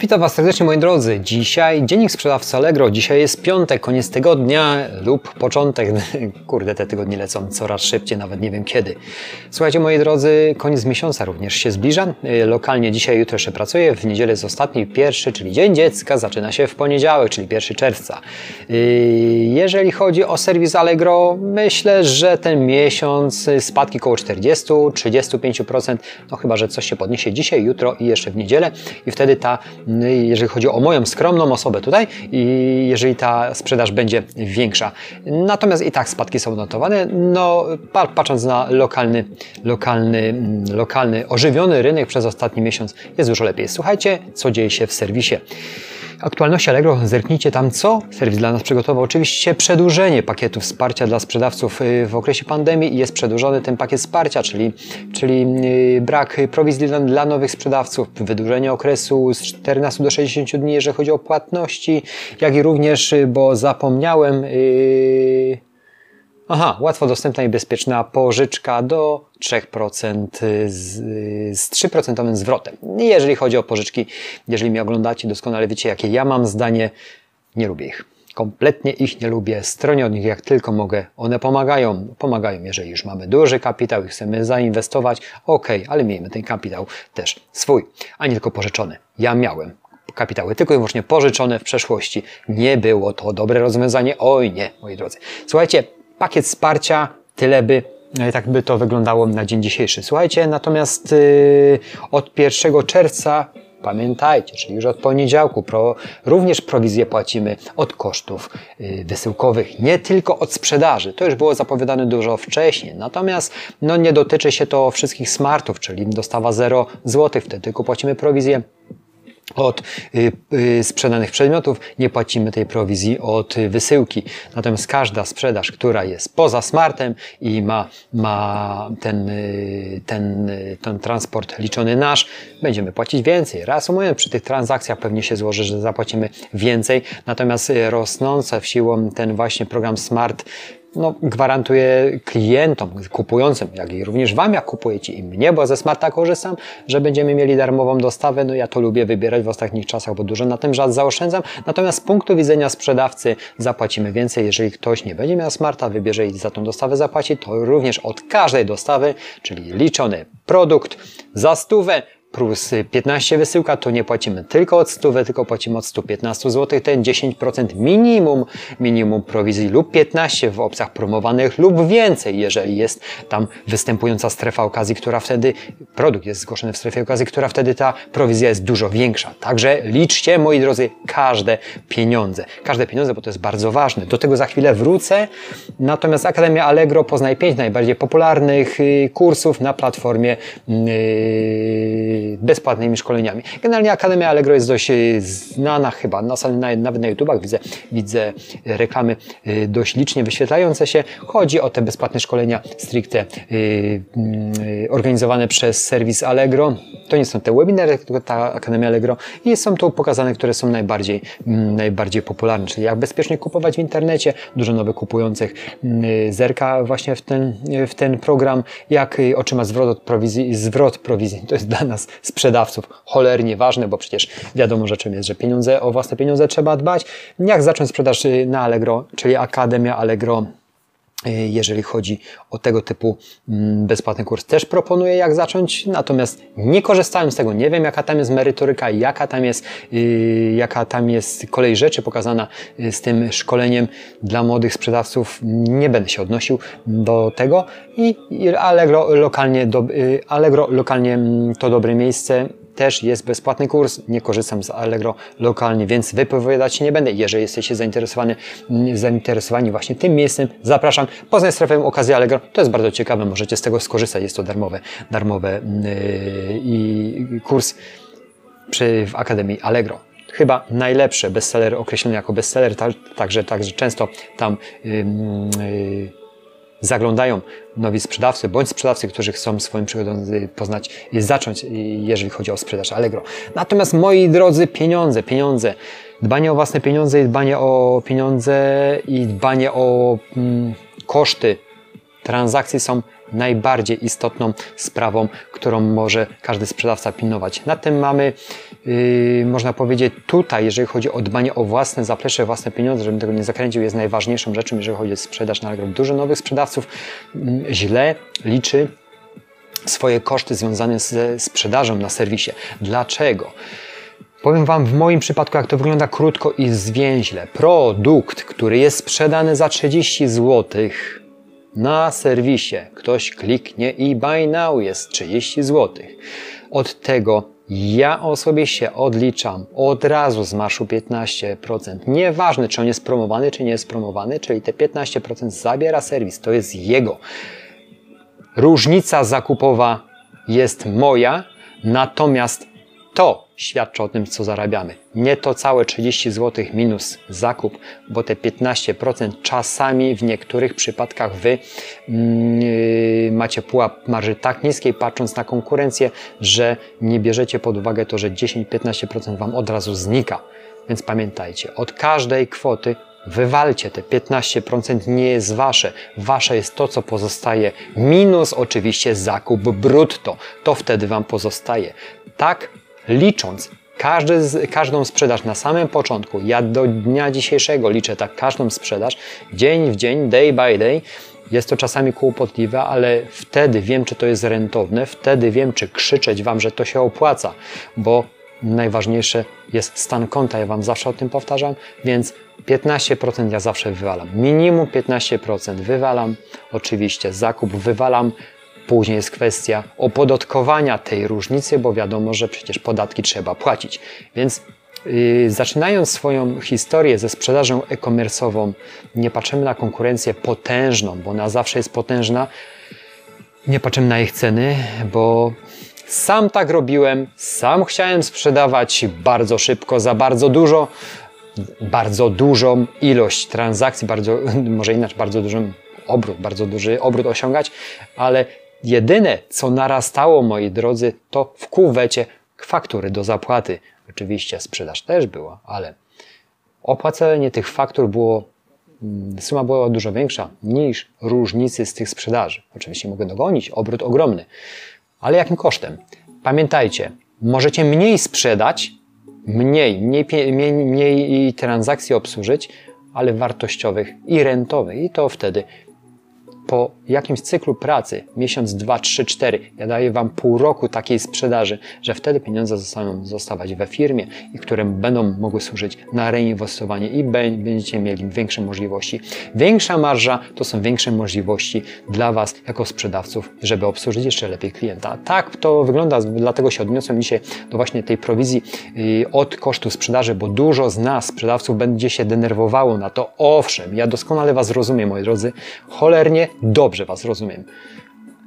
Witam Was serdecznie moi drodzy. Dzisiaj dziennik sprzedawcy Allegro. Dzisiaj jest piątek, koniec tygodnia lub początek. Kurde, te tygodnie lecą coraz szybciej, nawet nie wiem kiedy. Słuchajcie moi drodzy, koniec miesiąca również się zbliża. Lokalnie dzisiaj, jutro jeszcze pracuję. W niedzielę jest ostatni, pierwszy, czyli Dzień Dziecka. Zaczyna się w poniedziałek, czyli 1 czerwca. Yy, jeżeli chodzi o serwis Allegro, myślę, że ten miesiąc spadki około 40-35%. No chyba, że coś się podniesie dzisiaj, jutro i jeszcze w niedzielę. I wtedy ta jeżeli chodzi o moją skromną osobę tutaj i jeżeli ta sprzedaż będzie większa. Natomiast i tak spadki są notowane, no patrząc na lokalny, lokalny, lokalny ożywiony rynek przez ostatni miesiąc jest dużo lepiej. Słuchajcie, co dzieje się w serwisie. Aktualności Allegro, zerknijcie tam, co serwis dla nas przygotował. Oczywiście przedłużenie pakietu wsparcia dla sprzedawców y, w okresie pandemii jest przedłużony ten pakiet wsparcia, czyli, czyli y, brak prowizji dla, dla nowych sprzedawców, wydłużenie okresu z 14 do 60 dni, jeżeli chodzi o płatności, jak i również, y, bo zapomniałem, yy, Aha, łatwo dostępna i bezpieczna pożyczka do 3% z, z 3% zwrotem. Jeżeli chodzi o pożyczki, jeżeli mnie oglądacie, doskonale wiecie, jakie ja mam zdanie, nie lubię ich. Kompletnie ich nie lubię, stronię od nich jak tylko mogę. One pomagają, pomagają, jeżeli już mamy duży kapitał i chcemy zainwestować, ok, ale miejmy ten kapitał też swój, a nie tylko pożyczony. Ja miałem kapitały tylko i wyłącznie pożyczone w przeszłości. Nie było to dobre rozwiązanie. Oj nie, moi drodzy. Słuchajcie, pakiet wsparcia, tyle by e, tak by to wyglądało na dzień dzisiejszy. Słuchajcie, natomiast yy, od 1 czerwca Pamiętajcie, czyli już od poniedziałku pro, również prowizję płacimy od kosztów yy, wysyłkowych, nie tylko od sprzedaży. To już było zapowiadane dużo wcześniej. Natomiast no, nie dotyczy się to wszystkich smartów, czyli dostawa 0 zł, wtedy tylko płacimy prowizję od y, y, sprzedanych przedmiotów, nie płacimy tej prowizji od wysyłki. Natomiast każda sprzedaż, która jest poza smartem i ma, ma ten, y, ten, ten transport liczony nasz, będziemy płacić więcej. Reasumując, przy tych transakcjach pewnie się złoży, że zapłacimy więcej. Natomiast rosnące w siłą ten właśnie program Smart no, gwarantuję klientom, kupującym, jak i również Wam, jak kupujecie i mnie, bo ze Smarta korzystam, że będziemy mieli darmową dostawę. No ja to lubię wybierać w ostatnich czasach, bo dużo na tym zaoszczędzam. Natomiast z punktu widzenia sprzedawcy zapłacimy więcej. Jeżeli ktoś nie będzie miał Smarta, wybierze i za tą dostawę zapłaci, to również od każdej dostawy, czyli liczony produkt za stówę, plus 15 wysyłka, to nie płacimy tylko od 100, tylko płacimy od 115 zł, ten 10% minimum, minimum prowizji lub 15 w opcjach promowanych lub więcej, jeżeli jest tam występująca strefa okazji, która wtedy, produkt jest zgłoszony w strefie okazji, która wtedy ta prowizja jest dużo większa. Także liczcie, moi drodzy, każde pieniądze. Każde pieniądze, bo to jest bardzo ważne. Do tego za chwilę wrócę. Natomiast Akademia Allegro poznaje 5 najbardziej popularnych y, kursów na platformie yy, bezpłatnymi szkoleniami. Generalnie Akademia Allegro jest dość e, znana chyba, na, nawet na YouTubach widzę, widzę reklamy e, dość licznie wyświetlające się. Chodzi o te bezpłatne szkolenia stricte e, mm, organizowane przez serwis Allegro. To nie są te webinary, tylko ta Akademia Allegro i są tu pokazane, które są najbardziej, mm, najbardziej popularne, czyli jak bezpiecznie kupować w internecie, dużo nowych kupujących mm, zerka właśnie w ten, w ten program, jak otrzyma zwrot od prowizji, zwrot prowizji, to jest dla nas sprzedawców cholernie ważne, bo przecież wiadomo rzeczą jest, że pieniądze, o własne pieniądze trzeba dbać. Jak zacząć sprzedaż na Allegro, czyli Akademia Allegro Y, jeżeli chodzi o tego typu mm, bezpłatny kurs. Też proponuję, jak zacząć, natomiast nie korzystałem z tego, nie wiem, jaka tam jest merytoryka, jaka tam jest, y, jaka tam jest kolej rzeczy pokazana y, z tym szkoleniem dla młodych sprzedawców. Nie będę się odnosił do tego i Allegro lokalnie, do, Allegro lokalnie mm, to dobre miejsce też jest bezpłatny kurs. Nie korzystam z Allegro lokalnie, więc wypowiadać nie będę. Jeżeli jesteście zainteresowani, zainteresowani właśnie tym miejscem, zapraszam. Poznaj strefę okazji Allegro. To jest bardzo ciekawe, możecie z tego skorzystać. Jest to darmowe, darmowe yy, i kurs przy, w Akademii Allegro chyba najlepsze bestseller określony jako bestseller, także, także często tam yy, yy, zaglądają nowi sprzedawcy bądź sprzedawcy, którzy chcą swoim przychodem poznać i zacząć, jeżeli chodzi o sprzedaż Allegro. Natomiast moi drodzy, pieniądze, pieniądze, dbanie o własne pieniądze i dbanie o pieniądze i dbanie o mm, koszty transakcji są najbardziej istotną sprawą, którą może każdy sprzedawca pilnować. Na tym mamy, yy, można powiedzieć, tutaj, jeżeli chodzi o dbanie o własne zaplecze, własne pieniądze, żebym tego nie zakręcił, jest najważniejszą rzeczą, jeżeli chodzi o sprzedaż na Allegro. Dużo nowych sprzedawców yy, źle liczy swoje koszty związane ze sprzedażą na serwisie. Dlaczego? Powiem Wam w moim przypadku, jak to wygląda krótko i zwięźle. Produkt, który jest sprzedany za 30 zł na serwisie, ktoś kliknie i buy now jest 30 zł. Od tego ja osobie się odliczam od razu z marszu 15%. Nieważne, czy on jest promowany, czy nie jest promowany, czyli te 15% zabiera serwis, to jest jego. Różnica zakupowa jest moja, natomiast to świadczy o tym, co zarabiamy. Nie to całe 30 zł minus zakup, bo te 15% czasami w niektórych przypadkach wy yy, macie pułap marży tak niskiej, patrząc na konkurencję, że nie bierzecie pod uwagę to, że 10-15% wam od razu znika. Więc pamiętajcie, od każdej kwoty Wywalcie te 15% nie jest wasze. Wasze jest to, co pozostaje. Minus oczywiście zakup brutto. To wtedy wam pozostaje. Tak licząc każdy, każdą sprzedaż na samym początku, ja do dnia dzisiejszego liczę tak każdą sprzedaż, dzień w dzień, day by day, jest to czasami kłopotliwe, ale wtedy wiem, czy to jest rentowne, wtedy wiem, czy krzyczeć Wam, że to się opłaca, bo najważniejsze jest stan konta, ja Wam zawsze o tym powtarzam, więc 15% ja zawsze wywalam. Minimum 15% wywalam, oczywiście zakup wywalam, Później jest kwestia opodatkowania tej różnicy, bo wiadomo, że przecież podatki trzeba płacić. Więc yy, zaczynając swoją historię ze sprzedażą e-commerce'ową, nie patrzymy na konkurencję potężną, bo ona zawsze jest potężna. Nie patrzymy na ich ceny, bo sam tak robiłem, sam chciałem sprzedawać bardzo szybko, za bardzo dużo, bardzo dużą ilość transakcji, bardzo, może inaczej, bardzo dużą obrót, bardzo duży obrót osiągać, ale Jedyne, co narastało, moi drodzy, to w kuwecie faktury do zapłaty. Oczywiście sprzedaż też była, ale opłacenie tych faktur było, mm, suma była dużo większa niż różnicy z tych sprzedaży. Oczywiście mogę dogonić, obrót ogromny, ale jakim kosztem? Pamiętajcie, możecie mniej sprzedać, mniej, mniej, mniej, mniej transakcji obsłużyć, ale wartościowych i rentowych i to wtedy po jakimś cyklu pracy, miesiąc, dwa, trzy, cztery, ja daję Wam pół roku takiej sprzedaży, że wtedy pieniądze zostaną zostawać we firmie i które będą mogły służyć na reinwestowanie i będziecie mieli większe możliwości. Większa marża to są większe możliwości dla Was jako sprzedawców, żeby obsłużyć jeszcze lepiej klienta. Tak to wygląda, dlatego się odniosłem dzisiaj do właśnie tej prowizji y, od kosztu sprzedaży, bo dużo z nas, sprzedawców, będzie się denerwowało na to. Owszem, ja doskonale Was rozumiem, moi drodzy, cholernie dobrze Was rozumiem.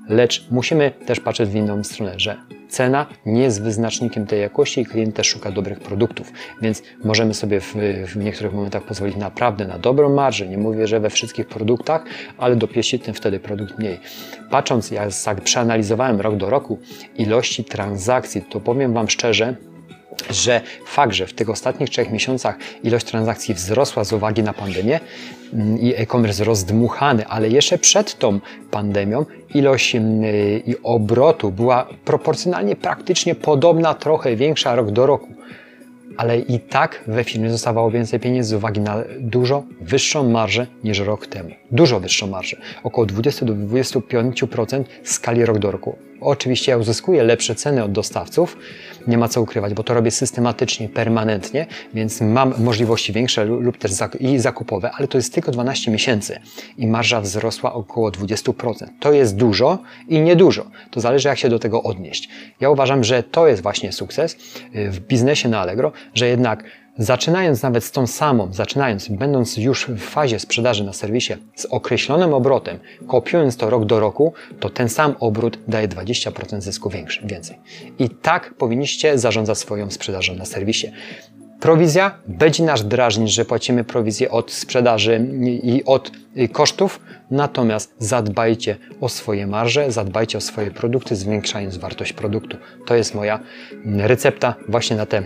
Lecz musimy też patrzeć w inną stronę, że cena nie jest wyznacznikiem tej jakości i klient też szuka dobrych produktów, więc możemy sobie w, w niektórych momentach pozwolić naprawdę na dobrą marżę. Nie mówię, że we wszystkich produktach, ale dopieścić ten wtedy produkt mniej. Patrząc, jak przeanalizowałem rok do roku ilości transakcji, to powiem Wam szczerze, że fakt, że w tych ostatnich trzech miesiącach ilość transakcji wzrosła z uwagi na pandemię mm, i e-commerce rozdmuchany, ale jeszcze przed tą pandemią ilość mm, i obrotu była proporcjonalnie praktycznie podobna, trochę większa rok do roku ale i tak we firmie zostawało więcej pieniędzy z uwagi na dużo wyższą marżę niż rok temu. Dużo wyższą marżę. Około 20 do 25% w skali rok do roku. Oczywiście ja uzyskuję lepsze ceny od dostawców, nie ma co ukrywać, bo to robię systematycznie, permanentnie, więc mam możliwości większe lub też i zakupowe, ale to jest tylko 12 miesięcy i marża wzrosła około 20%. To jest dużo i niedużo. To zależy, jak się do tego odnieść. Ja uważam, że to jest właśnie sukces y, w biznesie na Allegro, że jednak Zaczynając nawet z tą samą, zaczynając, będąc już w fazie sprzedaży na serwisie z określonym obrotem, kopiując to rok do roku, to ten sam obrót daje 20% zysku większy, więcej. I tak powinniście zarządzać swoją sprzedażą na serwisie. Prowizja będzie nasz drażnić, że płacimy prowizję od sprzedaży i od kosztów, natomiast zadbajcie o swoje marże, zadbajcie o swoje produkty, zwiększając wartość produktu. To jest moja recepta właśnie na te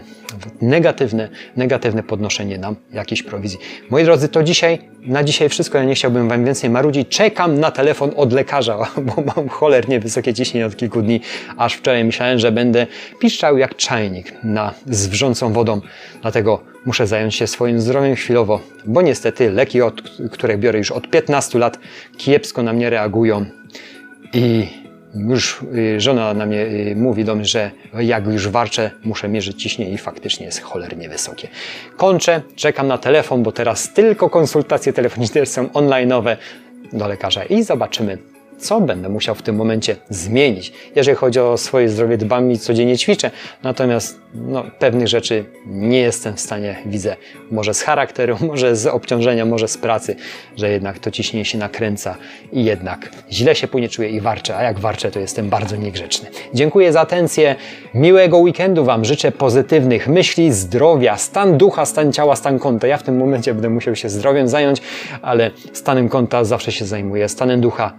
negatywne, negatywne podnoszenie nam jakiejś prowizji. Moi drodzy, to dzisiaj, na dzisiaj wszystko. Ja nie chciałbym Wam więcej marudzić. Czekam na telefon od lekarza, bo mam cholernie wysokie ciśnienie od kilku dni. Aż wczoraj myślałem, że będę piszczał jak czajnik na, z wrzącą wodą. Dlatego muszę zająć się swoim zdrowiem chwilowo, bo niestety leki, od, które biorę już od 15 lat, kiepsko na mnie reagują i już y, żona na mnie y, mówi do mnie, że jak już warczę, muszę mierzyć ciśnienie i faktycznie jest cholernie wysokie. Kończę, czekam na telefon, bo teraz tylko konsultacje telefoniczne są online'owe do lekarza i zobaczymy, co będę musiał w tym momencie zmienić. Jeżeli chodzi o swoje zdrowie, dbam i codziennie ćwiczę, natomiast no, pewnych rzeczy nie jestem w stanie, widzę, może z charakteru, może z obciążenia, może z pracy, że jednak to ciśnienie się nakręca i jednak źle się później czuję i warczę, a jak warczę, to jestem bardzo niegrzeczny. Dziękuję za atencję, miłego weekendu Wam życzę pozytywnych myśli, zdrowia, stan ducha, stan ciała, stan konta. Ja w tym momencie będę musiał się zdrowiem zająć, ale stanem konta zawsze się zajmuję, stanem ducha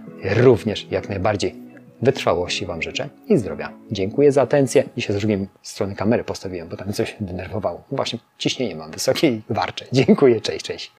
również jak najbardziej. Wytrwałości Wam życzę i zdrowia. Dziękuję za atencję. Dzisiaj z drugiej strony kamery postawiłem, bo tam coś denerwowało. Właśnie ciśnienie mam wysokie i warczę. Dziękuję, cześć, cześć.